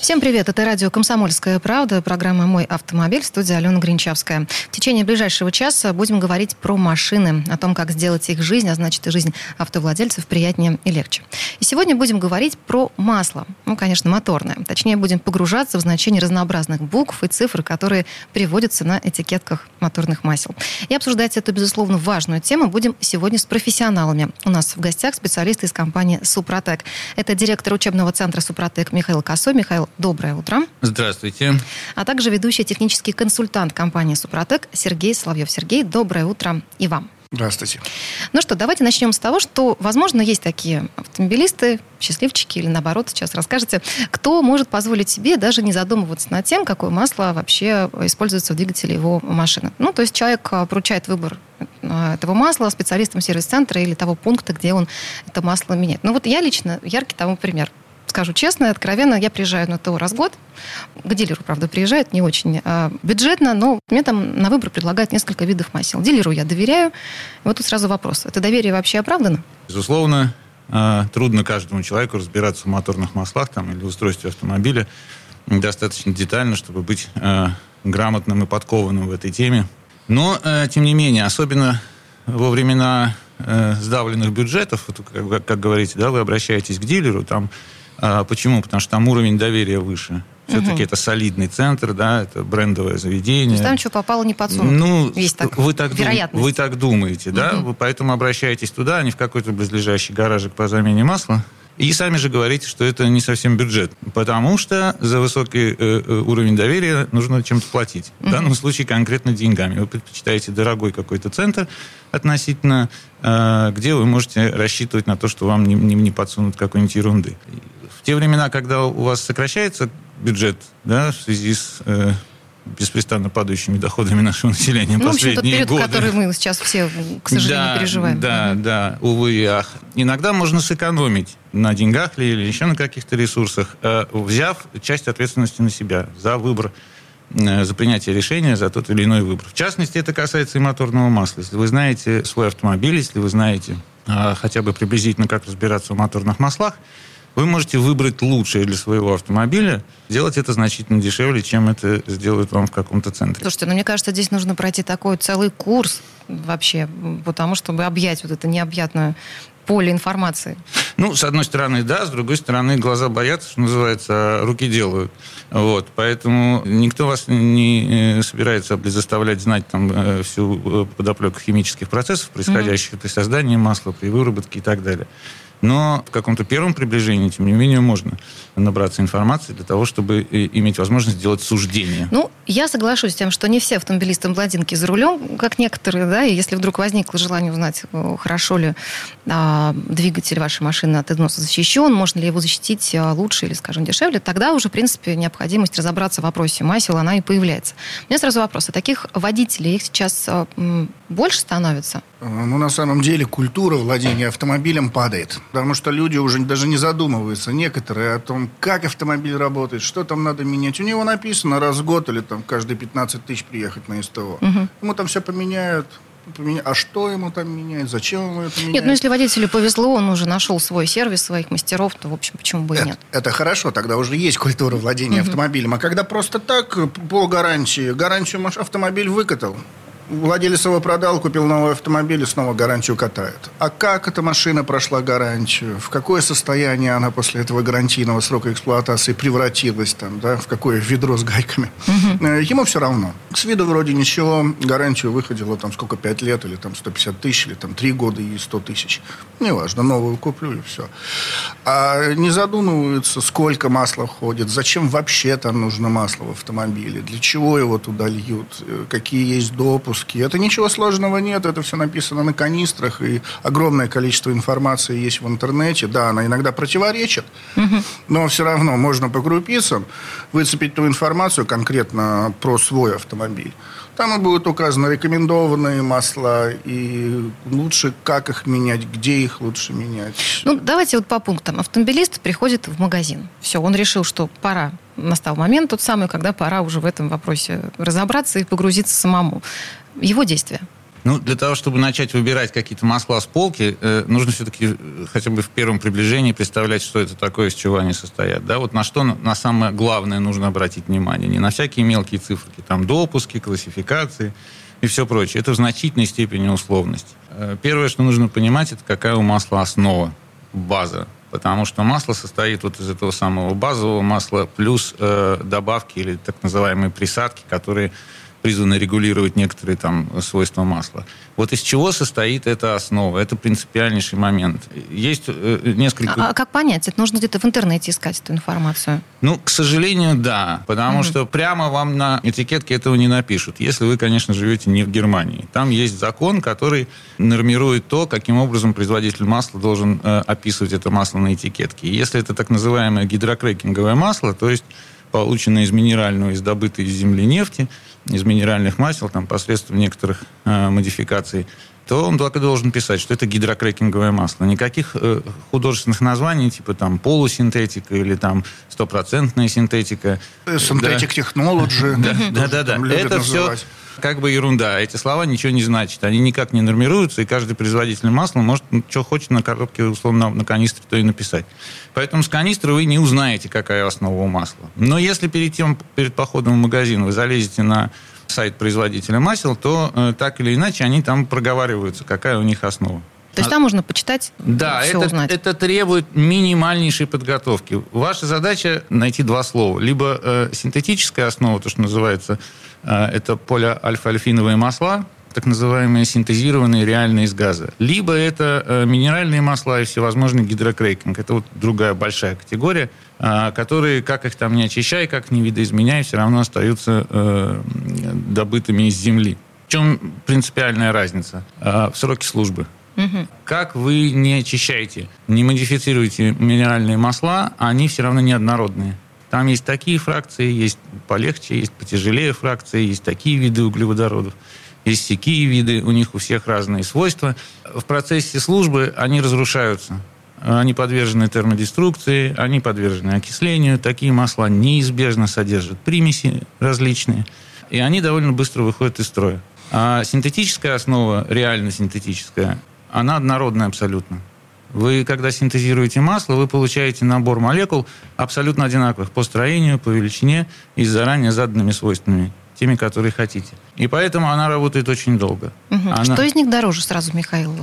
Всем привет, это радио «Комсомольская правда», программа «Мой автомобиль», студия Алена Гринчавская. В течение ближайшего часа будем говорить про машины, о том, как сделать их жизнь, а значит и жизнь автовладельцев приятнее и легче. И сегодня будем говорить про масло, ну, конечно, моторное. Точнее, будем погружаться в значение разнообразных букв и цифр, которые приводятся на этикетках моторных масел. И обсуждать эту, безусловно, важную тему будем сегодня с профессионалами. У нас в гостях специалисты из компании «Супротек». Это директор учебного центра «Супротек» Михаил Косой. Михаил, доброе утро. Здравствуйте. А также ведущий технический консультант компании «Супротек» Сергей Соловьев. Сергей, доброе утро и вам. Здравствуйте. Ну что, давайте начнем с того, что, возможно, есть такие автомобилисты, счастливчики или наоборот, сейчас расскажете, кто может позволить себе даже не задумываться над тем, какое масло вообще используется в двигателе его машины. Ну, то есть человек а, поручает выбор а, этого масла специалистам сервис-центра или того пункта, где он это масло меняет. Ну вот я лично яркий тому пример скажу честно и откровенно, я приезжаю на ТО раз в год. К дилеру, правда, приезжает не очень а, бюджетно, но мне там на выбор предлагают несколько видов масел. Дилеру я доверяю. Вот тут сразу вопрос. Это доверие вообще оправдано? Безусловно, а, трудно каждому человеку разбираться в моторных маслах там, или устройстве автомобиля достаточно детально, чтобы быть а, грамотным и подкованным в этой теме. Но, а, тем не менее, особенно во времена э, сдавленных бюджетов, вот, как, как говорите, да, вы обращаетесь к дилеру, там почему? Потому что там уровень доверия выше. Все-таки угу. это солидный центр, да, это брендовое заведение. То есть там что попало не подсунут? Ну, Есть так, вы, так дум, вы так думаете, да? Угу. Вы поэтому обращаетесь туда, а не в какой-то близлежащий гаражик по замене масла. И сами же говорите, что это не совсем бюджет, потому что за высокий э, э уровень доверия нужно чем-то платить. В данном случае конкретно деньгами. Вы предпочитаете дорогой какой-то центр относительно, э, где вы можете рассчитывать на то, что вам не, не, не подсунут какой-нибудь ерунды те времена, когда у вас сокращается бюджет да, в связи с э, беспрестанно падающими доходами нашего населения ну, последние тот период, годы. который мы сейчас все, к сожалению, да, переживаем. Да, да, увы и ах. Иногда можно сэкономить на деньгах или еще на каких-то ресурсах, э, взяв часть ответственности на себя за выбор э, за принятие решения за тот или иной выбор. В частности, это касается и моторного масла. Если вы знаете свой автомобиль, если вы знаете а, хотя бы приблизительно, как разбираться в моторных маслах, вы можете выбрать лучшее для своего автомобиля, сделать это значительно дешевле, чем это сделают вам в каком-то центре. Слушайте, ну мне кажется, здесь нужно пройти такой целый курс вообще, потому чтобы объять вот это необъятное поле информации. Ну, с одной стороны, да, с другой стороны, глаза боятся, что называется, а руки делают. Вот, поэтому никто вас не э, собирается заставлять знать там э, всю э, подоплеку химических процессов, происходящих mm-hmm. при создании масла, при выработке и так далее. Но в каком-то первом приближении, тем не менее, можно набраться информации для того, чтобы э, иметь возможность сделать суждение. Ну, я соглашусь с тем, что не все автомобилисты блондинки за рулем, как некоторые, да, и если вдруг возникло желание узнать, э, хорошо ли а, двигатель вашей машины от износа защищен, можно ли его защитить а, лучше или, скажем, дешевле, тогда уже, в принципе, необходимость разобраться в вопросе масел, она и появляется. У меня сразу вопрос. А таких водителей, их сейчас а, больше становится? Ну, на самом деле, культура владения автомобилем падает. Потому что люди уже даже не задумываются, некоторые, о том, как автомобиль работает, что там надо менять. У него написано раз в год или там каждые 15 тысяч приехать на СТО. Угу. Ему там все поменяют. А что ему там менять? Зачем ему это менять? Нет, ну если водителю повезло, он уже нашел свой сервис, своих мастеров, то, в общем, почему бы и это, нет? Это хорошо, тогда уже есть культура владения угу. автомобилем. А когда просто так, по гарантии, гарантию автомобиль выкатал, Владелец его продал, купил новый автомобиль и снова гарантию катает. А как эта машина прошла гарантию? В какое состояние она после этого гарантийного срока эксплуатации превратилась там, да, в какое ведро с гайками? Угу. Ему все равно. С виду вроде ничего, гарантию выходила там сколько, 5 лет или там 150 тысяч, или там 3 года и 100 тысяч. Неважно, новую куплю и все. А не задумываются, сколько масла входит, зачем вообще там нужно масло в автомобиле, для чего его туда льют, э, какие есть допуски, выпуски. Это ничего сложного нет, это все написано на канистрах, и огромное количество информации есть в интернете. Да, она иногда противоречит, угу. но все равно можно по крупицам выцепить ту информацию конкретно про свой автомобиль. Там и будут указаны рекомендованные масла и лучше как их менять, где их лучше менять. Ну, давайте вот по пунктам. Автомобилист приходит в магазин. Все, он решил, что пора. Настал момент тот самый, когда пора уже в этом вопросе разобраться и погрузиться самому. Его действия. Ну, для того, чтобы начать выбирать какие-то масла с полки, э, нужно все-таки э, хотя бы в первом приближении представлять, что это такое, из чего они состоят. Да? Вот на что на самое главное нужно обратить внимание. Не на всякие мелкие цифры, там допуски, классификации и все прочее. Это в значительной степени условность. Э, первое, что нужно понимать, это какая у масла основа, база. Потому что масло состоит вот из этого самого базового масла плюс э, добавки или так называемые присадки, которые призваны регулировать некоторые там свойства масла. Вот из чего состоит эта основа? Это принципиальнейший момент. Есть э, несколько... А, а как понять? Это нужно где-то в интернете искать эту информацию? Ну, к сожалению, да. Потому mm что прямо вам на этикетке этого не напишут. Если вы, конечно, живете не в Германии. Там есть закон, который нормирует то, каким образом производитель масла должен э, описывать это масло на этикетке. Если это так называемое гидрокрекинговое масло, то есть полученное из минерального, из добытой из земли нефти, из минеральных масел, там, посредством некоторых э, модификаций, то он только должен писать, что это гидрокрекинговое масло. Никаких э, художественных названий, типа там полусинтетика или там стопроцентная синтетика. Синтетик технологи. Да, да, да. Это все как бы ерунда. Эти слова ничего не значат. Они никак не нормируются, и каждый производитель масла может, ну, что хочет на коробке, условно, на канистре, то и написать. Поэтому с канистры вы не узнаете, какая основа у масла. Но если перед тем, перед походом в магазин вы залезете на сайт производителя масел, то э, так или иначе они там проговариваются, какая у них основа. То есть а там можно почитать, да, все это, узнать. это требует минимальнейшей подготовки. Ваша задача найти два слова. Либо э, синтетическая основа, то, что называется а, это полиальфа-альфиновые масла, так называемые синтезированные реальные из газа. Либо это э, минеральные масла и всевозможный гидрокрекинг. Это вот другая большая категория, а, которые, как их там не очищай, как не видоизменяй, все равно остаются э, добытыми из земли. В чем принципиальная разница? А, в сроке службы. Как вы не очищаете, не модифицируете минеральные масла, они все равно неоднородные. Там есть такие фракции, есть полегче, есть потяжелее фракции, есть такие виды углеводородов, есть такие виды, у них у всех разные свойства. В процессе службы они разрушаются. Они подвержены термодеструкции, они подвержены окислению. Такие масла неизбежно содержат примеси различные, и они довольно быстро выходят из строя. А синтетическая основа, реально синтетическая, она однородная абсолютно. Вы, когда синтезируете масло, вы получаете набор молекул абсолютно одинаковых по строению, по величине и с заранее заданными свойствами, теми, которые хотите. И поэтому она работает очень долго. Угу. Она... Что из них дороже сразу, Михаил?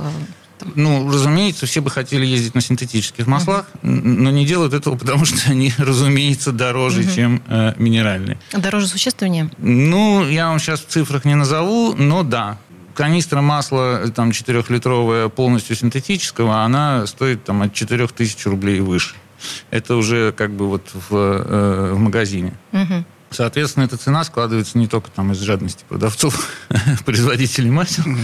Ну, разумеется, все бы хотели ездить на синтетических маслах, uh но не делают этого, потому что они, разумеется, дороже, uh чем э, минеральные. Дороже существеннее? Ну, я вам сейчас в цифрах не назову, но да, канистра масла там 4-литровая полностью синтетического, она стоит там от 4 тысяч рублей и выше. Это уже как бы вот в, э, в магазине. Угу. Соответственно, эта цена складывается не только там из жадности продавцов, производителей масел, mm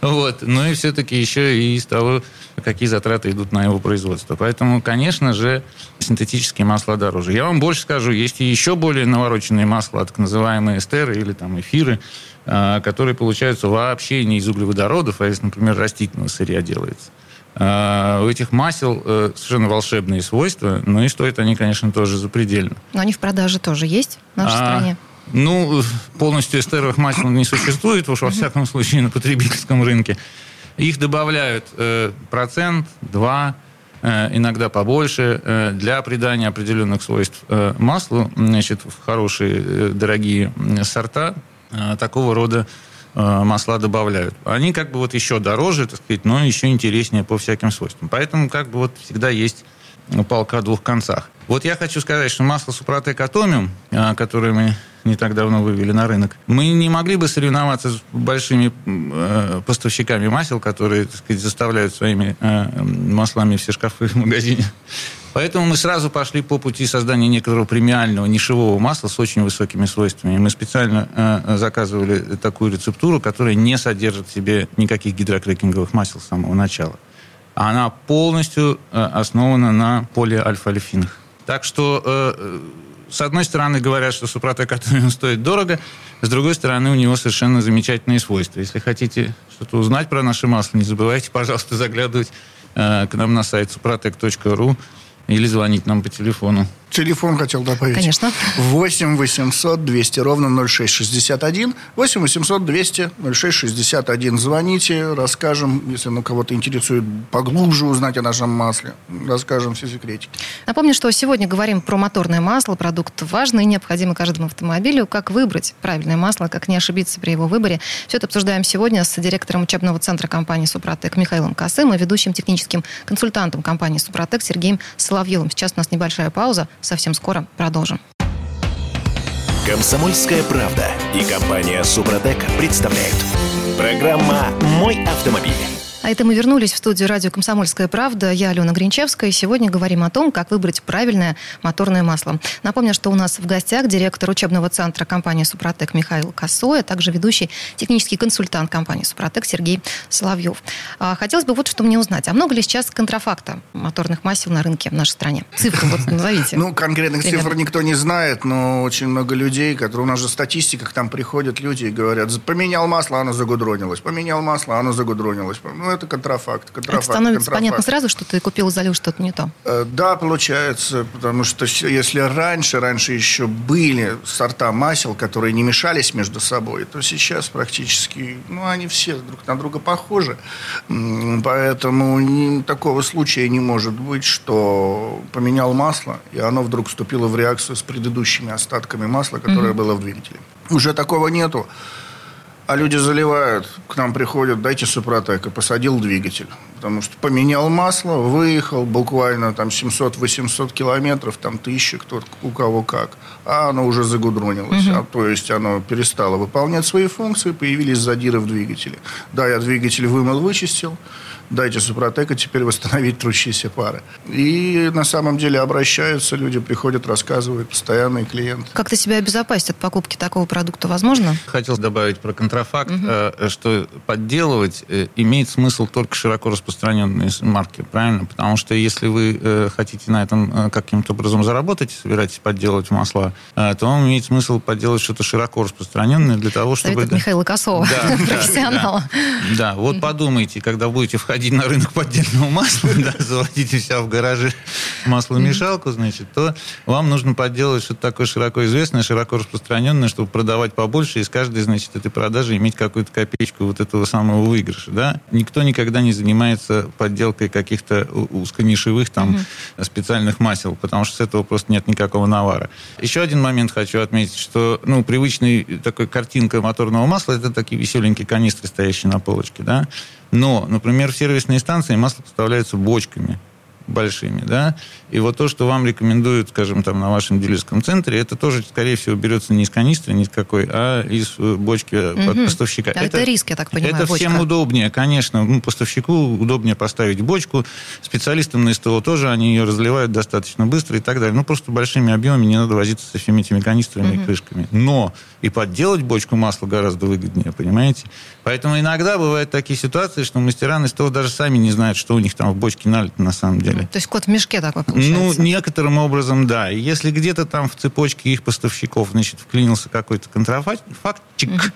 вот, но и все-таки еще и из того, какие затраты идут на его производство. Поэтому, конечно же, синтетические масла дороже. Я вам больше скажу, есть и еще более навороченные масла, так называемые эстеры или там эфиры, которые получаются вообще не из углеводородов, а из, например, растительного сырья делается. А, у этих масел э, совершенно волшебные свойства, но и стоят они, конечно, тоже запредельно. Но они в продаже тоже есть в нашей а, стране? Ну, полностью эстеровых масел не существует, уж во всяком случае на потребительском рынке. Их добавляют э, процент, два, э, иногда побольше, для придания определенных свойств маслу, значит, в хорошие, дорогие сорта, такого рода э, масла добавляют. Они как бы вот еще дороже, так сказать, но еще интереснее по всяким свойствам. Поэтому как бы вот всегда есть палка о двух концах. Вот я хочу сказать, что масло Супротек Атомиум, э, которое мы не так давно вывели на рынок, мы не могли бы соревноваться с большими поставщиками масел, которые, так сказать, заставляют своими маслами все шкафы в магазине. Поэтому мы сразу пошли по пути создания некоторого премиального нишевого масла с очень высокими свойствами. Мы специально э, заказывали такую рецептуру, которая не содержит в себе никаких гидрокрекинговых масел с самого начала. Она полностью э, основана на полиальфа-альфинах. Так что э, с одной стороны, говорят, что Супротек Атомиум стоит дорого, с другой стороны, у него совершенно замечательные свойства. Если хотите что-то узнать про наше масло, не забывайте, пожалуйста, заглядывать э, к нам на сайт suprotec.ru или звонить нам по телефону телефон хотел добавить. Конечно. 8 800 200 ровно 0661. 8 800 200 0661. Звоните, расскажем, если ну, кого-то интересует поглубже узнать о нашем масле. Расскажем все секретики. Напомню, что сегодня говорим про моторное масло, продукт важный необходимый каждому автомобилю. Как выбрать правильное масло, как не ошибиться при его выборе. Все это обсуждаем сегодня с директором учебного центра компании «Супротек» Михаилом Косым и ведущим техническим консультантом компании «Супротек» Сергеем Соловьевым. Сейчас у нас небольшая пауза. Совсем скоро продолжим. Комсомольская правда и компания Супротек представляют. Программа «Мой автомобиль». А это мы вернулись в студию радио «Комсомольская правда». Я Алена Гринчевская. И сегодня говорим о том, как выбрать правильное моторное масло. Напомню, что у нас в гостях директор учебного центра компании «Супротек» Михаил Косой, а также ведущий технический консультант компании «Супротек» Сергей Соловьев. А, хотелось бы вот что мне узнать. А много ли сейчас контрафакта моторных масел на рынке в нашей стране? Цифры вот назовите. Ну, конкретных цифр никто не знает, но очень много людей, которые... У нас же статистика, там приходят люди и говорят, поменял масло, оно загудронилось. Поменял масло, оно загудронилось. Ну, это контрафакт. контрафакт это становится контрафакт. понятно сразу, что ты купил, залил что-то не то. Э, да, получается, потому что если раньше, раньше еще были сорта масел, которые не мешались между собой, то сейчас практически, ну, они все друг на друга похожи. Поэтому такого случая не может быть, что поменял масло, и оно вдруг вступило в реакцию с предыдущими остатками масла, которое mm-hmm. было в двигателе. Уже такого нету. А люди заливают, к нам приходят, дайте Супротек, и посадил двигатель. Потому что поменял масло, выехал буквально там 700-800 километров, там тысяча, кто, у кого как. А оно уже загудронилось. Угу. А, то есть оно перестало выполнять свои функции, появились задиры в двигателе. Да, я двигатель вымыл, вычистил дайте Супротека теперь восстановить трущиеся пары. И на самом деле обращаются люди, приходят, рассказывают, постоянные клиенты. Как-то себя обезопасить от покупки такого продукта возможно? Хотел добавить про контрафакт, угу. что подделывать э, имеет смысл только широко распространенные марки, правильно? Потому что если вы э, хотите на этом каким-то образом заработать, собираетесь подделывать масла, то вам имеет смысл подделать что-то широко распространенное для того, чтобы... Совет Михаила Косова, да, профессионала. Да, да. да, вот подумайте, когда будете входить ходить на рынок поддельного масла, да, заводить у себя в гараже масломешалку, значит, то вам нужно подделать что-то такое широко известное, широко распространенное, чтобы продавать побольше, и с каждой, значит, этой продажи иметь какую-то копеечку вот этого самого выигрыша, да. Никто никогда не занимается подделкой каких-то узконишевых там mm-hmm. специальных масел, потому что с этого просто нет никакого навара. Еще один момент хочу отметить, что, ну, привычный такой картинка моторного масла, это такие веселенькие канистры, стоящие на полочке, да. Но, например, в сервисные станции масло поставляется бочками большими, да, и вот то, что вам рекомендуют, скажем, там на вашем дилерском центре, это тоже, скорее всего, берется не из канистры никакой, а из э, бочки угу. поставщика. Это, это риск, я так понимаю, Это бочка. всем удобнее, конечно. Ну, поставщику удобнее поставить бочку. Специалистам на СТО тоже они ее разливают достаточно быстро и так далее. Ну, просто большими объемами не надо возиться со всеми этими канистрами угу. и крышками. Но и подделать бочку масла гораздо выгоднее, понимаете? Поэтому иногда бывают такие ситуации, что мастера на СТО даже сами не знают, что у них там в бочке налито на самом деле. То есть кот в мешке такой получается? Ну, некоторым образом, да. И если где-то там в цепочке их поставщиков, значит, вклинился какой-то контрафактчик, mm-hmm.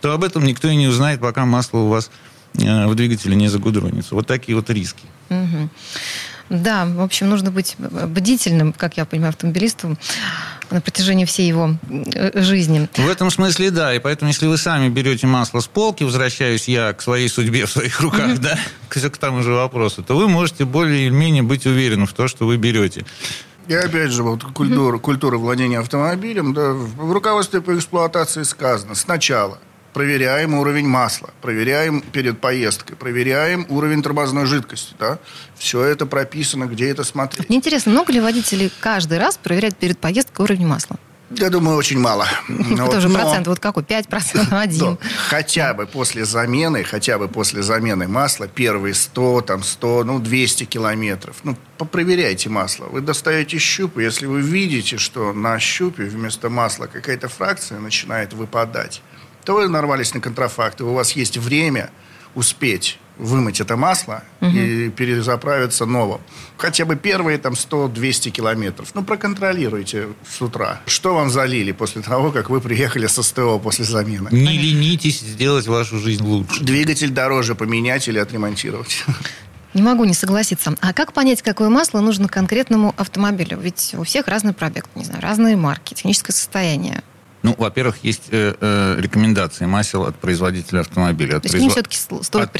то об этом никто и не узнает, пока масло у вас э, в двигателе не загудронится. Вот такие вот риски. Mm-hmm. Да, в общем, нужно быть бдительным, как я понимаю, автомобилистом на протяжении всей его э, жизни. В этом смысле, да. И поэтому, если вы сами берете масло с полки, возвращаюсь я к своей судьбе в своих руках, mm-hmm. да, к, к тому же вопросу, то вы можете более или менее быть уверены в том, что вы берете. И опять же, вот культура, культура владения автомобилем, да, в руководстве по эксплуатации сказано сначала – проверяем уровень масла, проверяем перед поездкой, проверяем уровень тормозной жидкости. Да? Все это прописано, где это смотреть. Мне интересно, много ли водителей каждый раз проверяют перед поездкой уровень масла? Я думаю, очень мало. Тоже вот, процент, вот какой? 5 процентов, один. Хотя бы после замены, хотя бы после замены масла, первые 100, там 100, ну 200 километров. Ну, попроверяйте масло. Вы достаете щуп, если вы видите, что на щупе вместо масла какая-то фракция начинает выпадать, то вы нарвались на контрафакт, и у вас есть время успеть вымыть это масло угу. и перезаправиться новым. Хотя бы первые там 100-200 километров. Ну, проконтролируйте с утра. Что вам залили после того, как вы приехали с СТО после замены? Не ленитесь сделать вашу жизнь лучше. Двигатель дороже поменять или отремонтировать. Не могу не согласиться. А как понять, какое масло нужно конкретному автомобилю? Ведь у всех разный пробег, не знаю, разные марки, техническое состояние. Ну, во-первых, есть э, э, рекомендации масел от производителя автомобиля. От То есть производ... все-таки стоит от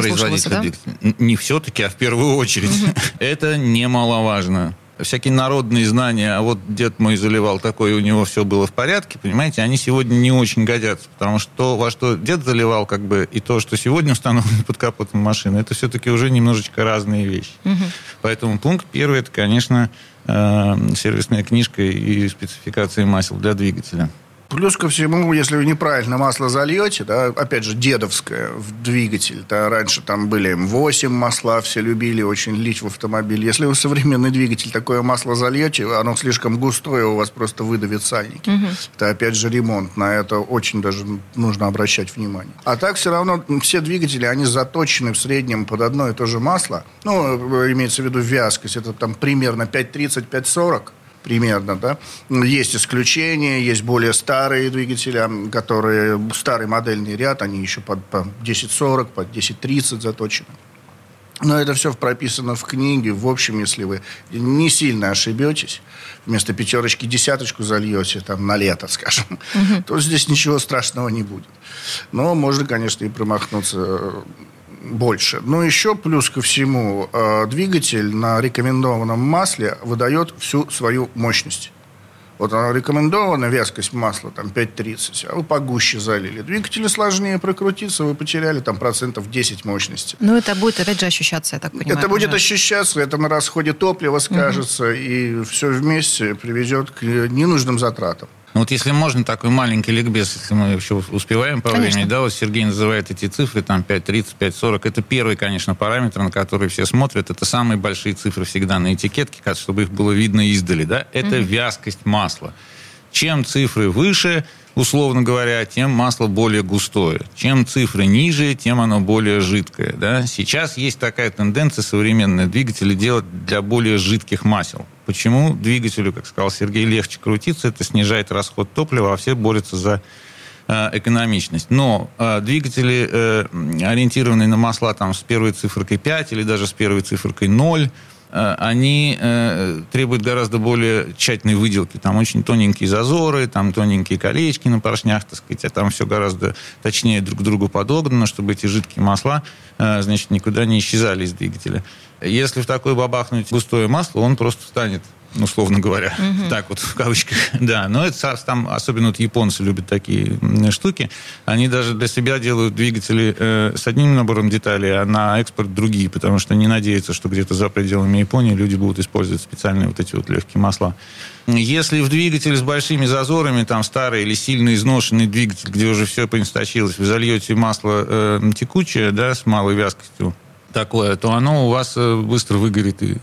да? Не все-таки, а в первую очередь. Это немаловажно всякие народные знания, а вот дед мой заливал такой, у него все было в порядке, понимаете, они сегодня не очень годятся, потому что то, во что дед заливал, как бы, и то, что сегодня установлено под капотом машины, это все-таки уже немножечко разные вещи. Угу. Поэтому пункт первый, это, конечно, э, сервисная книжка и спецификации масел для двигателя. Плюс ко всему, если вы неправильно масло зальете, да, опять же, дедовское в двигатель, да, раньше там были М8 масла, все любили очень лить в автомобиль. Если вы современный двигатель такое масло зальете, оно слишком густое, у вас просто выдавит сальники. Угу. Это опять же ремонт, на это очень даже нужно обращать внимание. А так все равно все двигатели, они заточены в среднем под одно и то же масло. Ну, имеется в виду вязкость, это там примерно 5.30-5.40 примерно, да. Есть исключения, есть более старые двигатели, которые, старый модельный ряд, они еще под, по 1040, под 1030 заточены. Но это все прописано в книге. В общем, если вы не сильно ошибетесь, вместо пятерочки десяточку зальете там, на лето, скажем, угу. то здесь ничего страшного не будет. Но можно, конечно, и промахнуться больше. Но еще плюс ко всему, э, двигатель на рекомендованном масле выдает всю свою мощность. Вот она рекомендована, вязкость масла там 5,30, а вы погуще залили. Двигателю сложнее прокрутиться, вы потеряли там процентов 10 мощности. Ну, это будет, опять же, ощущаться, я так понимаю. Это будет ощущаться, это на расходе топлива скажется, угу. и все вместе приведет к ненужным затратам. Ну вот если можно, такой маленький ликбез, если мы еще успеваем по конечно. времени, да, вот Сергей называет эти цифры, там 5.30, 5.40, это первый, конечно, параметр, на который все смотрят, это самые большие цифры всегда на этикетке, чтобы их было видно издали, да, это mm-hmm. вязкость масла. Чем цифры выше, условно говоря, тем масло более густое. Чем цифры ниже, тем оно более жидкое. Да? Сейчас есть такая тенденция современные двигатели делать для более жидких масел. Почему двигателю, как сказал Сергей, легче крутиться? Это снижает расход топлива, а все борются за э, экономичность. Но э, двигатели, э, ориентированные на масла там, с первой цифрой 5 или даже с первой цифрой 0, Э, они э, требуют гораздо более тщательной выделки. Там очень тоненькие зазоры, там тоненькие колечки на поршнях, так сказать, а там все гораздо точнее друг к другу подогнано, чтобы эти жидкие масла, э, значит, никуда не исчезали из двигателя. Если в такой бабахнуть густое масло, он просто станет условно говоря. Угу. Так вот, в кавычках. Да, но это там, особенно вот японцы любят такие штуки. Они даже для себя делают двигатели э, с одним набором деталей, а на экспорт другие, потому что не надеются, что где-то за пределами Японии люди будут использовать специальные вот эти вот легкие масла. Если в двигателе с большими зазорами, там старый или сильно изношенный двигатель, где уже все поинсточилось, вы зальете масло э, текучее, да, с малой вязкостью, такое, то оно у вас э, быстро выгорит. И,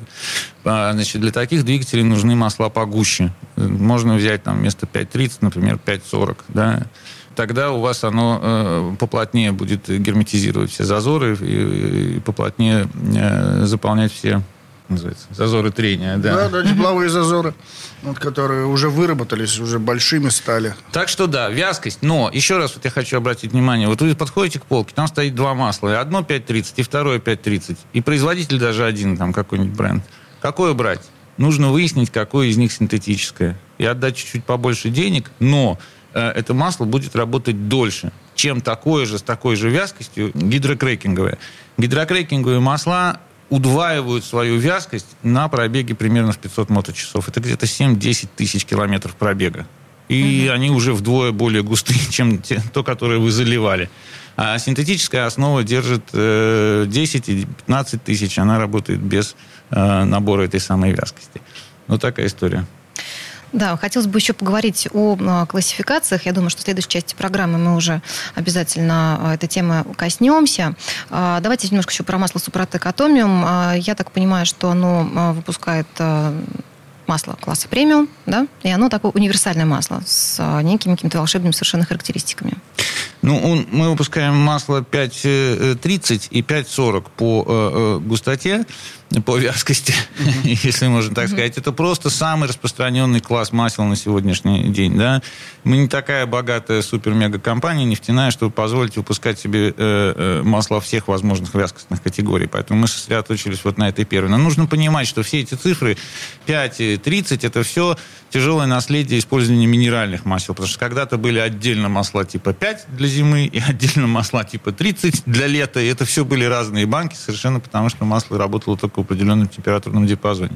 а, значит, для таких двигателей нужны масла погуще. Можно взять там вместо 5.30, например, 5.40, да, тогда у вас оно э, поплотнее будет герметизировать все зазоры и, и поплотнее э, заполнять все называется? Зазоры трения, да. Да, да, тепловые зазоры, вот, которые уже выработались, уже большими стали. Так что да, вязкость. Но еще раз вот я хочу обратить внимание. Вот вы подходите к полке, там стоит два масла. И одно 5.30, и второе 5.30. И производитель даже один, там какой-нибудь бренд. Какое брать? Нужно выяснить, какое из них синтетическое. И отдать чуть-чуть побольше денег, но э, это масло будет работать дольше, чем такое же с такой же вязкостью гидрокрекинговое. Гидрокрекинговые масла удваивают свою вязкость на пробеге примерно в 500 моточасов. Это где-то 7-10 тысяч километров пробега. И угу. они уже вдвое более густые, чем те, то, которое вы заливали. А синтетическая основа держит э, 10 и 15 тысяч. Она работает без э, набора этой самой вязкости. Вот такая история. Да, хотелось бы еще поговорить о а, классификациях. Я думаю, что в следующей части программы мы уже обязательно а, этой темы коснемся. А, давайте немножко еще про масло Супротек Атомиум. Я так понимаю, что оно выпускает масло класса премиум, да, и оно такое универсальное масло с некими какими-то волшебными совершенно характеристиками. Ну, он, мы выпускаем масло 5,30 и 5,40 по э, густоте по вязкости, если можно так сказать. Это просто самый распространенный класс масел на сегодняшний день. Да? Мы не такая богатая супер-мега-компания нефтяная, чтобы позволить выпускать себе э, э, масла всех возможных вязкостных категорий. Поэтому мы сосредоточились вот на этой первой. Но нужно понимать, что все эти цифры 5 и 30 это все тяжелое наследие использования минеральных масел. Потому что когда-то были отдельно масла типа 5 для зимы и отдельно масла типа 30 для лета. И это все были разные банки совершенно потому, что масло работало только в определенном температурном диапазоне.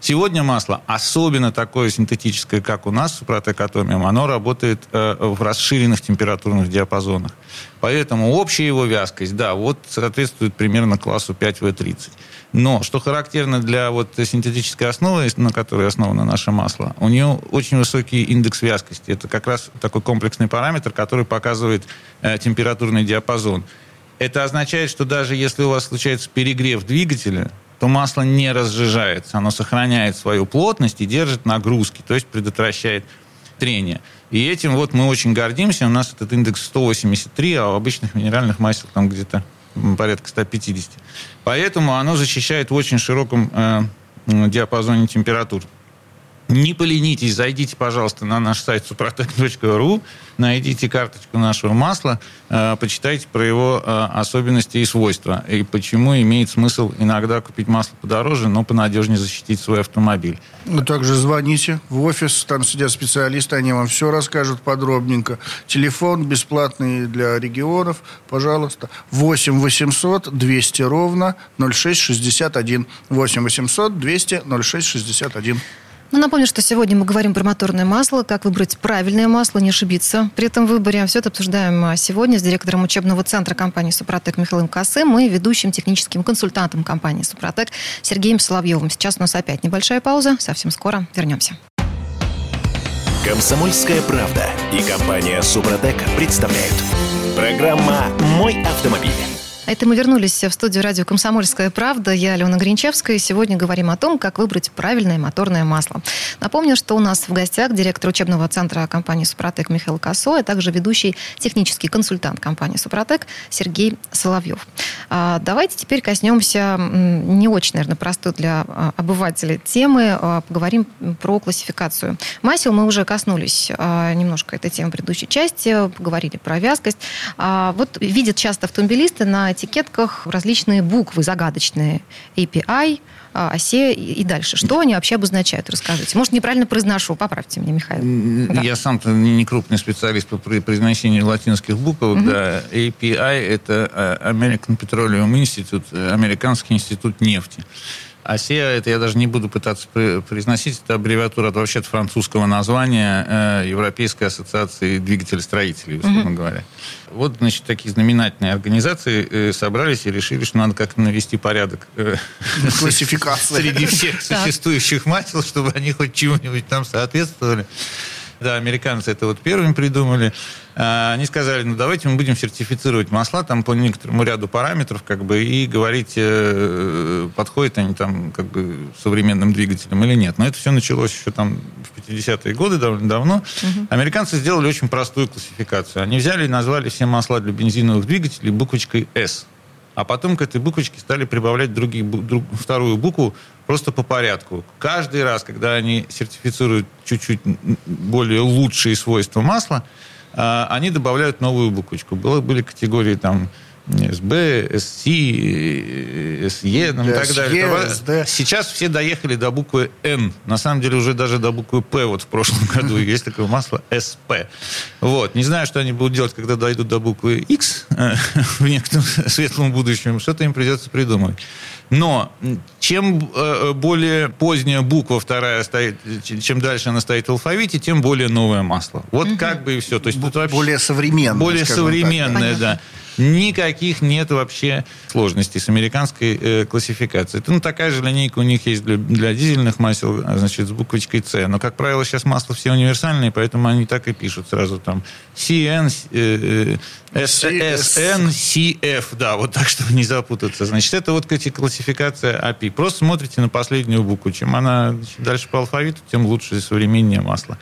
Сегодня масло, особенно такое синтетическое, как у нас, Супротек Атомиум, оно работает э, в расширенных температурных диапазонах. Поэтому общая его вязкость, да, вот соответствует примерно классу 5В30. Но, что характерно для вот синтетической основы, на которой основано наше масло, у нее очень высокий индекс вязкости. Это как раз такой комплексный параметр, который показывает э, температурный диапазон. Это означает, что даже если у вас случается перегрев двигателя, то масло не разжижается, оно сохраняет свою плотность и держит нагрузки, то есть предотвращает трение. И этим вот мы очень гордимся. У нас этот индекс 183, а у обычных минеральных масел там где-то порядка 150. Поэтому оно защищает в очень широком э, диапазоне температур. Не поленитесь, зайдите, пожалуйста, на наш сайт suprotec.ru, найдите карточку нашего масла, э, почитайте про его э, особенности и свойства, и почему имеет смысл иногда купить масло подороже, но понадежнее защитить свой автомобиль. Ну, также звоните в офис, там сидят специалисты, они вам все расскажут подробненько. Телефон бесплатный для регионов, пожалуйста, 8 800 200 ровно 0661. 8 800 200 0661. Ну, напомню, что сегодня мы говорим про моторное масло, как выбрать правильное масло, не ошибиться при этом выборе. Все это обсуждаем а, сегодня с директором учебного центра компании «Супротек» Михаилом Косым и ведущим техническим консультантом компании «Супротек» Сергеем Соловьевым. Сейчас у нас опять небольшая пауза. Совсем скоро вернемся. Комсомольская правда и компания «Супротек» представляют. Программа «Мой автомобиль». Это мы вернулись в студию радио «Комсомольская правда». Я Алена Гринчевская. Сегодня говорим о том, как выбрать правильное моторное масло. Напомню, что у нас в гостях директор учебного центра компании «Супротек» Михаил Косо, а также ведущий технический консультант компании «Супротек» Сергей Соловьев. А, давайте теперь коснемся не очень, наверное, простой для а, обывателя темы. А, поговорим про классификацию. Масел мы уже коснулись немножко этой темы в предыдущей части, поговорили про вязкость. Вот видят часто автомобилисты на этикетках различные буквы загадочные. API, осе и дальше. Что они вообще обозначают? Расскажите. Может, неправильно произношу. Поправьте меня, Михаил. Да. Я сам-то не крупный специалист по произношению латинских букв. Угу. Да. API – это American Petroleum Institute, Американский институт нефти. АСЕА, это я даже не буду пытаться произносить, это аббревиатура от вообще французского названия э, Европейской ассоциации двигателестроителей, условно mm-hmm. говоря. Вот, значит, такие знаменательные организации э, собрались и решили, что надо как-то навести порядок э, среди всех существующих масел, чтобы они хоть чему-нибудь там соответствовали. Да, американцы это вот первыми придумали. А, они сказали, ну давайте мы будем сертифицировать масла там по некоторому ряду параметров, как бы, и говорить, э, подходят они там как бы современным двигателям или нет. Но это все началось еще там в 50-е годы, довольно давно. Угу. Американцы сделали очень простую классификацию. Они взяли и назвали все масла для бензиновых двигателей буквочкой S. А потом к этой буквочке стали прибавлять другие, друг, вторую букву просто по порядку. Каждый раз, когда они сертифицируют чуть-чуть более лучшие свойства масла, а, они добавляют новую буквочку. Было, были категории там СБ, СС, СЕ и так далее. СД. Сейчас все доехали до буквы Н. На самом деле уже даже до буквы П вот в прошлом году есть такое масло СП. Вот. Не знаю, что они будут делать, когда дойдут до буквы X в некотором светлом будущем. Что-то им придется придумать. Но чем э, более поздняя буква вторая стоит, чем дальше она стоит в алфавите, тем более новое масло. Вот угу. как бы и все. То есть, Б- более современное. Более современное, да. Никаких нет вообще сложностей с американской э, классификацией. Это, ну, такая же линейка у них есть для, для дизельных масел, а, значит, с буквочкой С. Но, как правило, сейчас масла все универсальные, поэтому они так и пишут сразу там CN, э, э, SN, CF, да, вот так, чтобы не запутаться. Значит, это вот классификация API. Просто смотрите на последнюю букву. Чем она дальше по алфавиту, тем лучше современнее масло.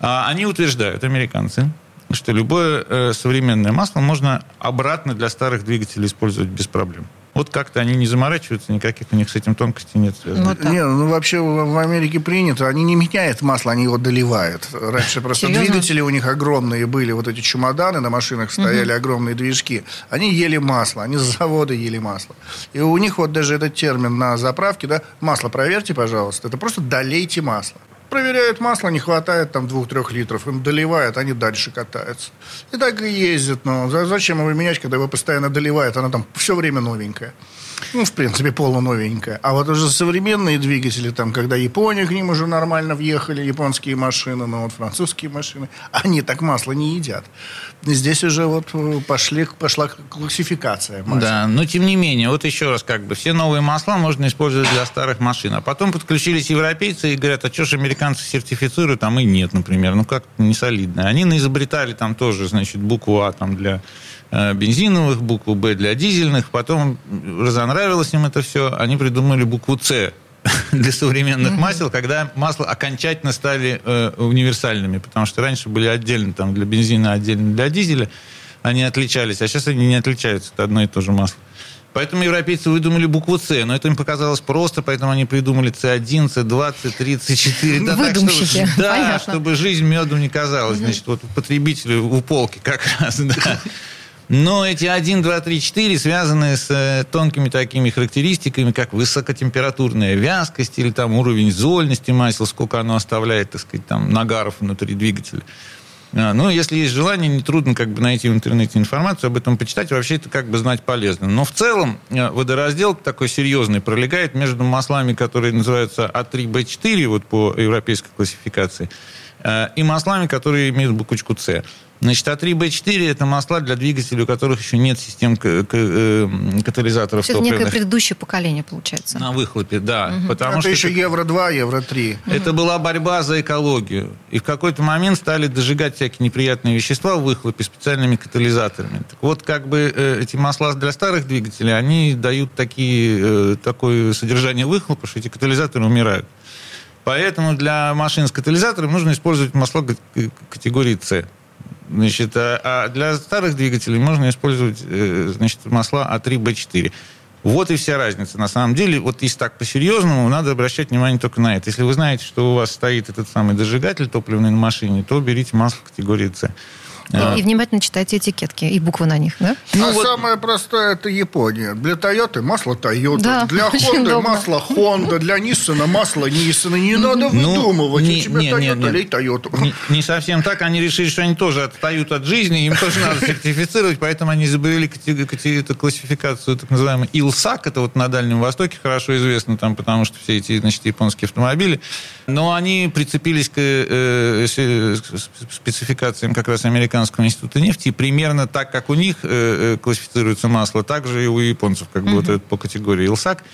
А они утверждают, американцы, что любое э, современное масло можно обратно для старых двигателей использовать без проблем. Вот как-то они не заморачиваются, никаких у них с этим тонкостей нет. Вот не, ну вообще в Америке принято, они не меняют масло, они его доливают. Раньше просто Серьезно? двигатели у них огромные были, вот эти чемоданы на машинах стояли, угу. огромные движки. Они ели масло, они с завода ели масло. И у них вот даже этот термин на заправке, да, масло проверьте, пожалуйста, это просто долейте масло проверяют масло, не хватает там двух-трех литров, им доливают, они дальше катаются. И так и ездят. Но зачем его менять, когда его постоянно доливают, она там все время новенькая. Ну, в принципе, полуновенькая. А вот уже современные двигатели, там, когда Япония к ним уже нормально въехали, японские машины, но вот французские машины, они так масло не едят. Здесь уже вот э, пошли, пошла классификация масла. Да, но тем не менее, вот еще раз, как бы, все новые масла можно использовать для старых машин. А потом подключились европейцы и говорят, а что же американцы сертифицируют, а мы нет, например. Ну, как не солидно. Они наизобретали там тоже, значит, букву А там для бензиновых, букву «Б» для дизельных. Потом разонравилось им это все. Они придумали букву «С» для современных mm-hmm. масел, когда масла окончательно стали э, универсальными, потому что раньше были отдельно там для бензина, отдельно для дизеля, они отличались, а сейчас они не отличаются, это одно и то же масло. Поэтому европейцы выдумали букву С, но это им показалось просто, поэтому они придумали С1, С2, С3, С4. Да, Выдумщики. Так, чтобы, да, чтобы жизнь медом не казалась. Значит, вот потребителю у полки как раз, да. Но эти 1, 2, 3, 4 связаны с э, тонкими такими характеристиками, как высокотемпературная вязкость или там уровень зольности масел, сколько оно оставляет, так сказать, там нагаров внутри двигателя. А, ну, если есть желание, нетрудно как бы найти в интернете информацию об этом, почитать. Вообще это как бы знать полезно. Но в целом э, водораздел такой серьезный пролегает между маслами, которые называются А3Б4, вот по европейской классификации, э, и маслами, которые имеют буквочку С. Значит, А3Б4 это масла для двигателей, у которых еще нет систем э, катализаторов Это некое предыдущее поколение, получается. На выхлопе, да. Угу. Потому это что еще Евро-2, Евро-3. Это угу. была борьба за экологию. И в какой-то момент стали дожигать всякие неприятные вещества в выхлопе специальными катализаторами. Так вот, как бы э, эти масла для старых двигателей, они дают такие, э, такое содержание выхлопа, что эти катализаторы умирают. Поэтому для машин с катализатором нужно использовать масла категории С. Значит, а, а для старых двигателей можно использовать э, значит, масла А3Б4. Вот и вся разница. На самом деле, вот если так по-серьезному, надо обращать внимание только на это. Если вы знаете, что у вас стоит этот самый дожигатель топливный на машине, то берите масло категории С. И, внимательно читайте этикетки и буквы на них, да? Ну, а вот... самое простое это Япония. Для Тойоты масло Toyota, да, для Honda масло Honda, для Ниссана масло Nissan. Не надо ну, выдумывать. Не, у тебя не, лей Toyota. Не, не совсем так. Они решили, что они тоже отстают от жизни, им тоже надо сертифицировать, поэтому они изобрели эту классификацию, так называемый ИЛСАК, это вот на Дальнем Востоке хорошо известно там, потому что все эти, значит, японские автомобили, но они прицепились к э, спецификациям как раз американских Американского института нефти, и примерно так, как у них э, э классифицируется масло, так же и у японцев, как бы mm-hmm. вот это по категории ИЛСАК,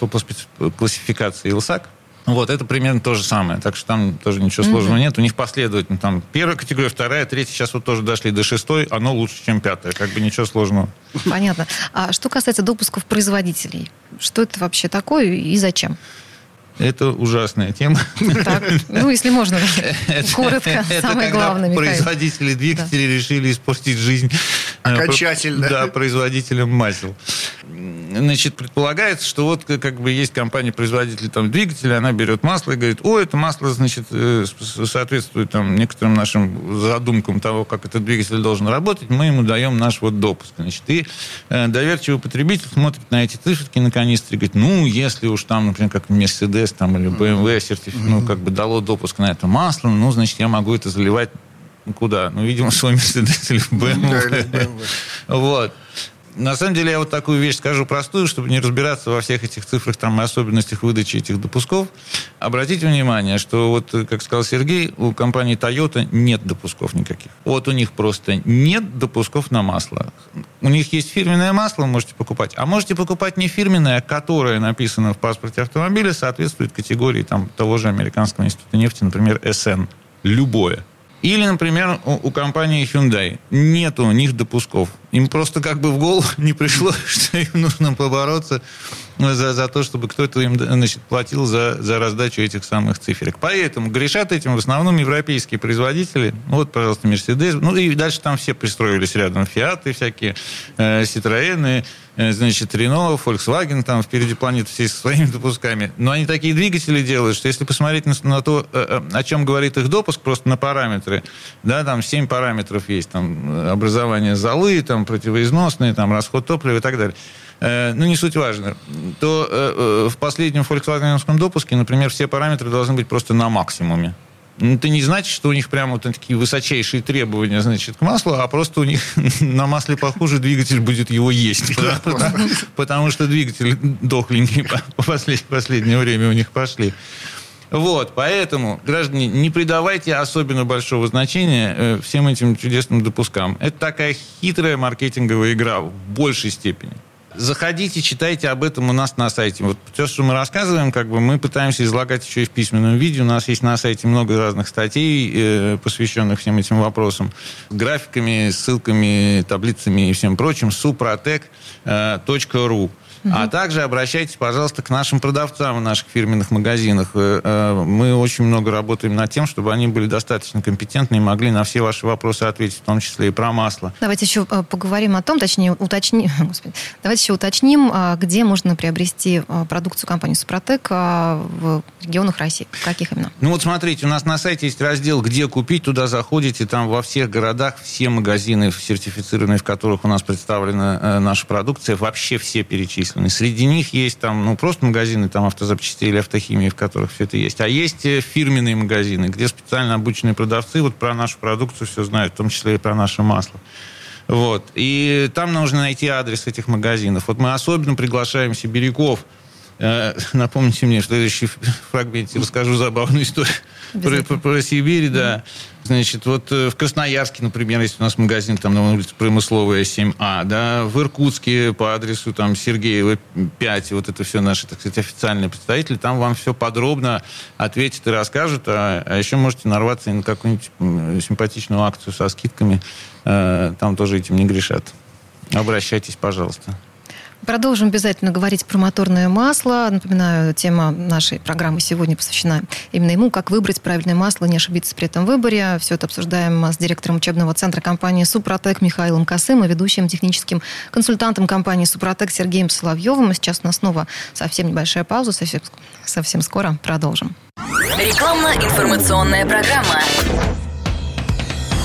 по, по специ... классификации ИЛСАК. Вот, это примерно то же самое. Так что там тоже ничего сложного mm-hmm. нет. У них последовательно там первая категория, вторая, третья. Сейчас вот тоже дошли до шестой. Оно лучше, чем пятая. Как бы ничего сложного. Понятно. А что касается допусков производителей, что это вообще такое и зачем? Это ужасная тема. Так, ну, если можно, коротко, это самое главное, производители двигателей да. решили испортить жизнь. Э, Окончательно. Да, производителям масел. Значит, предполагается, что вот как бы есть компания-производитель там двигателя, она берет масло и говорит, о, это масло, значит, э, соответствует там некоторым нашим задумкам того, как этот двигатель должен работать, мы ему даем наш вот допуск. Значит, и э, доверчивый потребитель смотрит на эти циферки на канистре и говорит, ну, если уж там, например, как Mercedes там, или BMW сертиф... mm-hmm. ну, как бы дало допуск на это масло, ну, значит, я могу это заливать куда? Ну, видимо, свой Мерседес или BMW. Вот. На самом деле, я вот такую вещь скажу простую, чтобы не разбираться во всех этих цифрах там, и особенностях выдачи этих допусков. Обратите внимание, что вот, как сказал Сергей, у компании Toyota нет допусков никаких. Вот у них просто нет допусков на масло. У них есть фирменное масло, можете покупать. А можете покупать не фирменное, которое написано в паспорте автомобиля, соответствует категории там, того же Американского института нефти, например, SN. Любое. Или, например, у, у компании Hyundai нет у них допусков. Им просто как бы в голову не пришло, что им нужно побороться за, за то, чтобы кто-то им значит, платил за, за раздачу этих самых циферок. Поэтому грешат этим в основном европейские производители. Вот, пожалуйста, Мерседес. Ну и дальше там все пристроились рядом. Фиаты всякие, э, э, значит, Рено, Volkswagen, там впереди планеты все со своими допусками. Но они такие двигатели делают, что если посмотреть на, на то, э, э, о чем говорит их допуск, просто на параметры, да, там 7 параметров есть, там образование золы, там противоизносные, там расход топлива и так далее Э, ну, не суть важно, то э, э, в последнем Volkswagen допуске, например, все параметры должны быть просто на максимуме. Ну, это не значит, что у них прямо вот такие высочайшие требования, значит, к маслу, а просто у них на масле похуже двигатель будет его есть. Потому что двигатели дохленькие по последнее время у них пошли. Вот, поэтому, граждане, не придавайте особенно большого значения всем этим чудесным допускам. Это такая хитрая маркетинговая игра в большей степени. Заходите, читайте об этом у нас на сайте. Вот все, что мы рассказываем, как бы мы пытаемся излагать еще и в письменном виде. У нас есть на сайте много разных статей, э, посвященных всем этим вопросам. Графиками, ссылками, таблицами и всем прочим. suprotec.ru э, Угу. А также обращайтесь, пожалуйста, к нашим продавцам в наших фирменных магазинах. Э, мы очень много работаем над тем, чтобы они были достаточно компетентны и могли на все ваши вопросы ответить, в том числе и про масло. Давайте еще поговорим о том, точнее, уточним, господи, давайте еще уточним, где можно приобрести продукцию компании «Супротек» в регионах России. Каких именно? Ну вот смотрите, у нас на сайте есть раздел «Где купить», туда заходите, там во всех городах все магазины, сертифицированные, в которых у нас представлена наша продукция, вообще все перечислены перечислены. Среди них есть там, ну, просто магазины там автозапчастей или автохимии, в которых все это есть. А есть э, фирменные магазины, где специально обученные продавцы вот про нашу продукцию все знают, в том числе и про наше масло. Вот. И там нужно найти адрес этих магазинов. Вот мы особенно приглашаем сибиряков. Э, напомните мне в следующем фрагменте расскажу забавную историю про, про, про Сибирь, да. Значит, вот э, в Красноярске, например, есть у нас магазин там на улице Промысловая 7А, да, в Иркутске по адресу там Сергеева 5, вот это все наши, так сказать, официальные представители, там вам все подробно ответят и расскажут, а, а еще можете нарваться и на какую-нибудь симпатичную акцию со скидками, э, там тоже этим не грешат. Обращайтесь, пожалуйста. Продолжим обязательно говорить про моторное масло. Напоминаю, тема нашей программы сегодня посвящена именно ему, как выбрать правильное масло, не ошибиться при этом выборе. Все это обсуждаем с директором учебного центра компании «Супротек» Михаилом Косым и ведущим техническим консультантом компании «Супротек» Сергеем Соловьевым. И сейчас у нас снова совсем небольшая пауза, совсем, совсем скоро продолжим. Рекламно-информационная программа.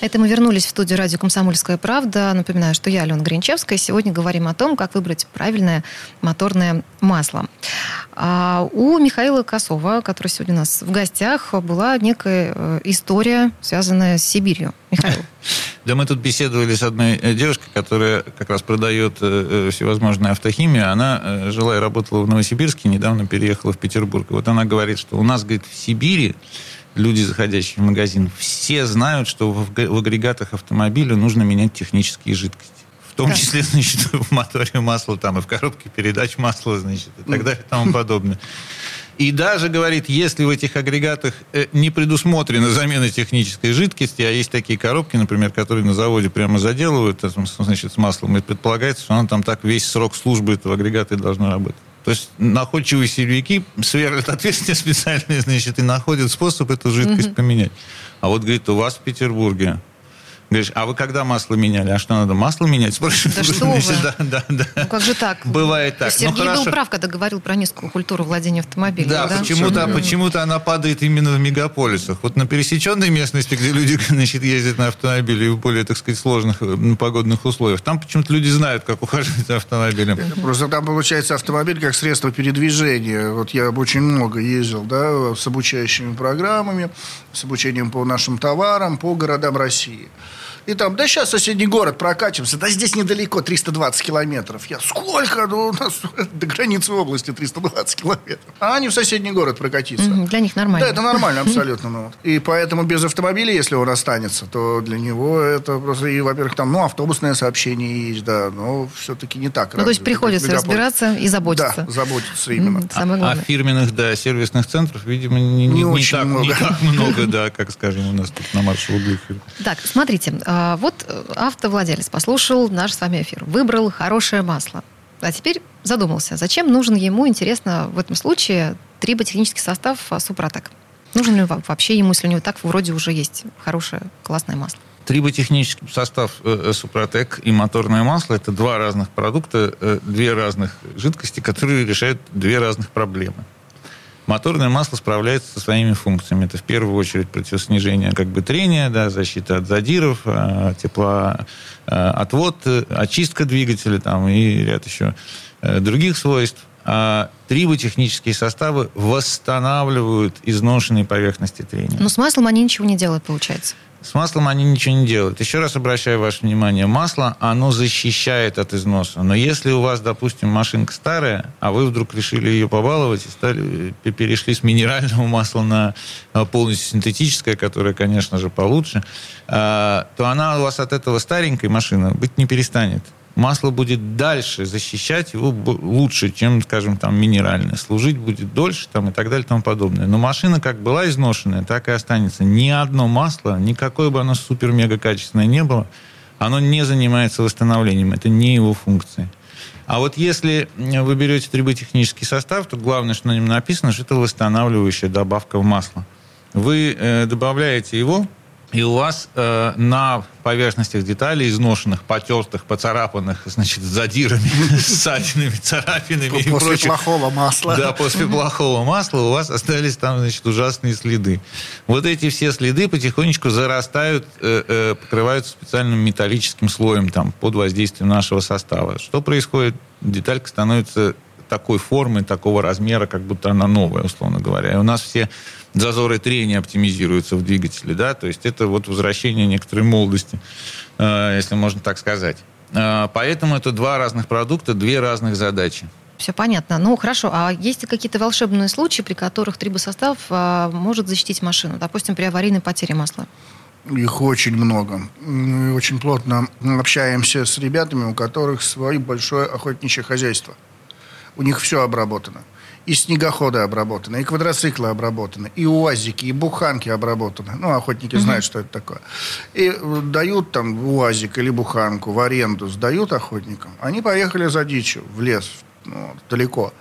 Это мы вернулись в студию радио «Комсомольская правда». Напоминаю, что я, Алена Гринчевская. Сегодня говорим о том, как выбрать правильное моторное масло. А у Михаила Косова, который сегодня у нас в гостях, была некая э, история, связанная с Сибирью. Михаил. Да мы тут беседовали с одной э, девушкой, которая как раз продает э, всевозможную автохимию. Она жила и работала в Новосибирске, недавно переехала в Петербург. Вот она говорит, что у нас, говорит, в Сибири люди, заходящие в магазин, все знают, что в, агрегатах автомобиля нужно менять технические жидкости. В том да. числе, значит, в моторе масло, там, и в коробке передач масла, значит, и так далее, и тому подобное. И даже, говорит, если в этих агрегатах э, не предусмотрена замена технической жидкости, а есть такие коробки, например, которые на заводе прямо заделывают, значит, с маслом, и предполагается, что она там так весь срок службы этого агрегата и должна работать. То есть находчивые силовики сверлят отверстия специальные, значит, и находят способ эту жидкость угу. поменять. А вот, говорит, у вас в Петербурге Говоришь, а вы когда масло меняли? А что надо, масло менять? Спрашивают. Да что вы? Да, да, да. Ну как же так? Бывает так. Сергей ну, был прав, когда говорил про низкую культуру владения автомобилем. Да, да? почему-то почему она падает именно в мегаполисах. Вот на пересеченной местности, где люди значит, ездят на автомобиле в более, так сказать, сложных погодных условиях, там почему-то люди знают, как ухаживать за автомобилем. Просто там получается автомобиль как средство передвижения. Вот я очень много ездил, да, с обучающими программами, с обучением по нашим товарам, по городам России. И там, да сейчас соседний город прокатимся, да здесь недалеко, 320 километров. Я, сколько? Ну, у нас до границы области 320 километров. А они в соседний город прокатиться. Угу, для них нормально. Да, это нормально абсолютно. Ну, вот. И поэтому без автомобиля, если он останется, то для него это просто, и, во-первых, там, ну, автобусное сообщение есть, да, но все-таки не так. Ну, то есть приходится разбираться и заботиться. Да, заботиться именно. Самое главное. А, а фирменных, да, сервисных центров, видимо, не, не, не, очень так, много. не так много, да, как, скажем, у нас тут на маршрутах. Так, смотрите, а, вот автовладелец послушал наш с вами эфир, выбрал хорошее масло. А теперь задумался, зачем нужен ему, интересно, в этом случае триботехнический состав Супротек? Нужен ли вообще ему, если у него так вроде уже есть хорошее, классное масло? Триботехнический состав э, э, Супротек и моторное масло – это два разных продукта, э, две разных жидкости, которые решают две разных проблемы. Моторное масло справляется со своими функциями. Это в первую очередь противоснижение как бы трения, да, защита от задиров, теплоотвод, очистка двигателя там, и ряд еще других свойств. А триботехнические составы восстанавливают изношенные поверхности трения. Но с маслом они ничего не делают, получается. С маслом они ничего не делают. Еще раз обращаю ваше внимание, масло, оно защищает от износа. Но если у вас, допустим, машинка старая, а вы вдруг решили ее побаловать и стали, перешли с минерального масла на полностью синтетическое, которое, конечно же, получше, а, то она у вас от этого старенькой машины быть не перестанет масло будет дальше защищать его лучше, чем, скажем, там, минеральное. Служить будет дольше там, и так далее и тому подобное. Но машина как была изношенная, так и останется. Ни одно масло, никакое бы оно супер-мега качественное не было, оно не занимается восстановлением. Это не его функция. А вот если вы берете триботехнический состав, то главное, что на нем написано, что это восстанавливающая добавка в масло. Вы э, добавляете его, и у вас э, на поверхностях деталей, изношенных, потертых, поцарапанных, значит, задирами, ссадинами, царапинами после и После плохого масла. Да, после плохого масла у вас остались там, значит, ужасные следы. Вот эти все следы потихонечку зарастают, э, э, покрываются специальным металлическим слоем там под воздействием нашего состава. Что происходит? Деталька становится такой формы, такого размера, как будто она новая, условно говоря. И у нас все зазоры трения оптимизируются в двигателе, да, то есть это вот возвращение некоторой молодости, э, если можно так сказать. Э, поэтому это два разных продукта, две разных задачи. Все понятно. Ну, хорошо. А есть ли какие-то волшебные случаи, при которых трибосостав а, может защитить машину? Допустим, при аварийной потере масла? Их очень много. Мы очень плотно общаемся с ребятами, у которых свое большое охотничье хозяйство. У них все обработано и снегоходы обработаны, и квадроциклы обработаны, и УАЗики, и буханки обработаны. Ну, охотники угу. знают, что это такое. И дают там УАЗик или буханку в аренду, сдают охотникам. Они поехали за дичью в лес, ну, далеко.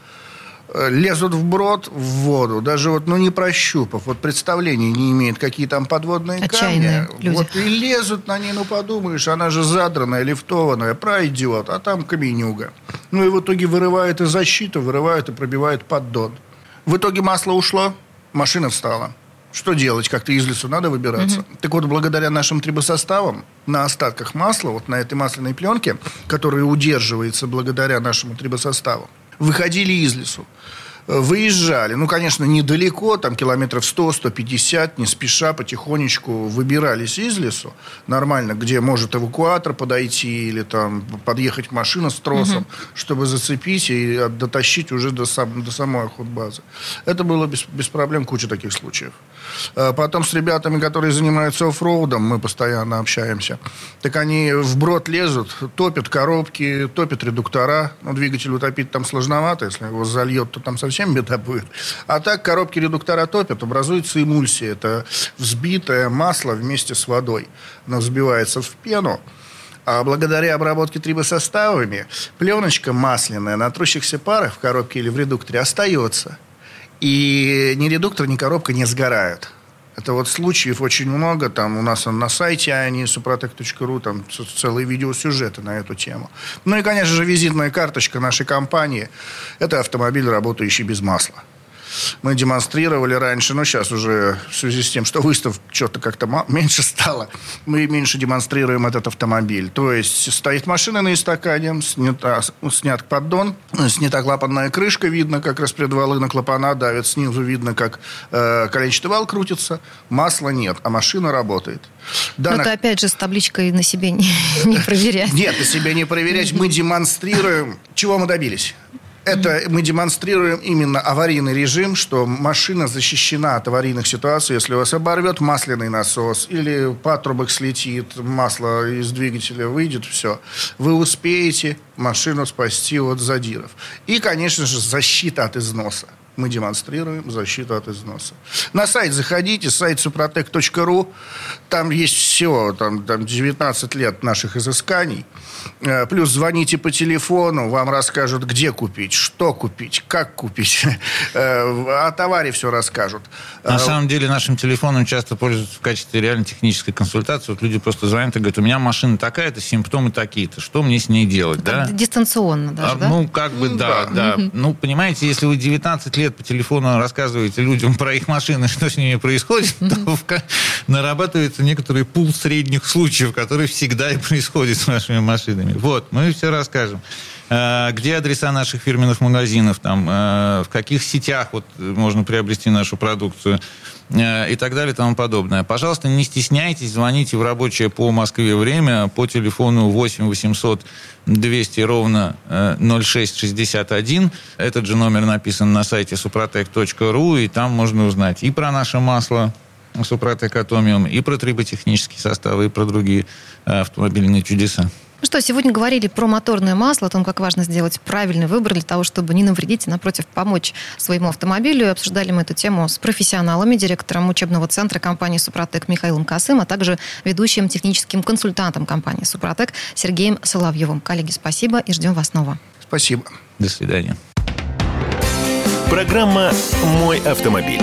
Э, лезут в брод, в воду, даже вот, ну, не прощупав, вот представления не имеют, какие там подводные Отчаянные камни. Люди. Вот и лезут на ней, ну, подумаешь, она же задранная, лифтованная, пройдет, а там каменюга. Ну, и в итоге вырывает и защиту, вырывает и пробивает поддон. В итоге масло ушло, машина встала. Что делать? Как-то из лесу надо выбираться. Угу. Так вот, благодаря нашим трибосоставам, на остатках масла, вот на этой масляной пленке, которая удерживается благодаря нашему трибосоставу, выходили из лесу выезжали. Ну, конечно, недалеко, там километров 100-150, не спеша, потихонечку выбирались из лесу. Нормально, где может эвакуатор подойти или там подъехать машина с тросом, угу. чтобы зацепить и дотащить уже до, сам, до самой охотбазы. Это было без, без проблем, куча таких случаев. А потом с ребятами, которые занимаются оффроудом, мы постоянно общаемся. Так они в брод лезут, топят коробки, топят редуктора. Ну, двигатель утопить там сложновато, если его зальет, то там совсем беда будет. А так коробки редуктора топят, образуется эмульсия. Это взбитое масло вместе с водой. Оно взбивается в пену. А благодаря обработке трибосоставами пленочка масляная на трущихся парах в коробке или в редукторе остается. И ни редуктор, ни коробка не сгорают. Это вот случаев очень много. Там у нас на сайте они suprotec.ru там целые видеосюжеты на эту тему. Ну и, конечно же, визитная карточка нашей компании – это автомобиль, работающий без масла мы демонстрировали раньше, но сейчас уже в связи с тем, что выставок что-то как-то меньше стало, мы меньше демонстрируем этот автомобиль. То есть стоит машина на эстакаде, снята, снят поддон, снята клапанная крышка, видно, как распредвалы на клапана давят, снизу видно, как э, коленчатый вал крутится, масла нет, а машина работает. Да, Но это опять же с табличкой на себе не, не проверять. Нет, на себе не проверять. Мы демонстрируем, чего мы добились. Это мы демонстрируем именно аварийный режим, что машина защищена от аварийных ситуаций. Если у вас оборвет масляный насос или патрубок слетит, масло из двигателя выйдет, все. Вы успеете машину спасти от задиров. И, конечно же, защита от износа. Мы демонстрируем защиту от износа. На сайт заходите, сайт супротек.ру. Там есть все, там, там 19 лет наших изысканий. Э, плюс звоните по телефону, вам расскажут, где купить, что купить, как купить. Э, о товаре все расскажут. На э, самом деле нашим телефоном часто пользуются в качестве реально технической консультации. Вот люди просто звонят и говорят, у меня машина такая-то, симптомы такие-то, что мне с ней делать? Да? Дистанционно даже, а, да? Ну, как бы, да, да. да. Ну, понимаете, если вы 19 лет по телефону рассказываете людям про их машины, что с ними происходит, то нарабатывается некоторый пул средних случаев, который всегда и происходит с вашими машинами. Вот, мы все расскажем. Э, где адреса наших фирменных магазинов, там, э, в каких сетях вот можно приобрести нашу продукцию и так далее и тому подобное. Пожалуйста, не стесняйтесь, звоните в рабочее по Москве время по телефону 8 800 200 ровно 0661. Этот же номер написан на сайте suprotec.ru, и там можно узнать и про наше масло, Супротек Атомиум, и про триботехнические составы, и про другие автомобильные чудеса. Ну что, сегодня говорили про моторное масло, о том, как важно сделать правильный выбор для того, чтобы не навредить, а напротив помочь своему автомобилю. Обсуждали мы эту тему с профессионалами, директором учебного центра компании «Супротек» Михаилом Косым, а также ведущим техническим консультантом компании «Супротек» Сергеем Соловьевым. Коллеги, спасибо и ждем вас снова. Спасибо. До свидания. Программа «Мой автомобиль».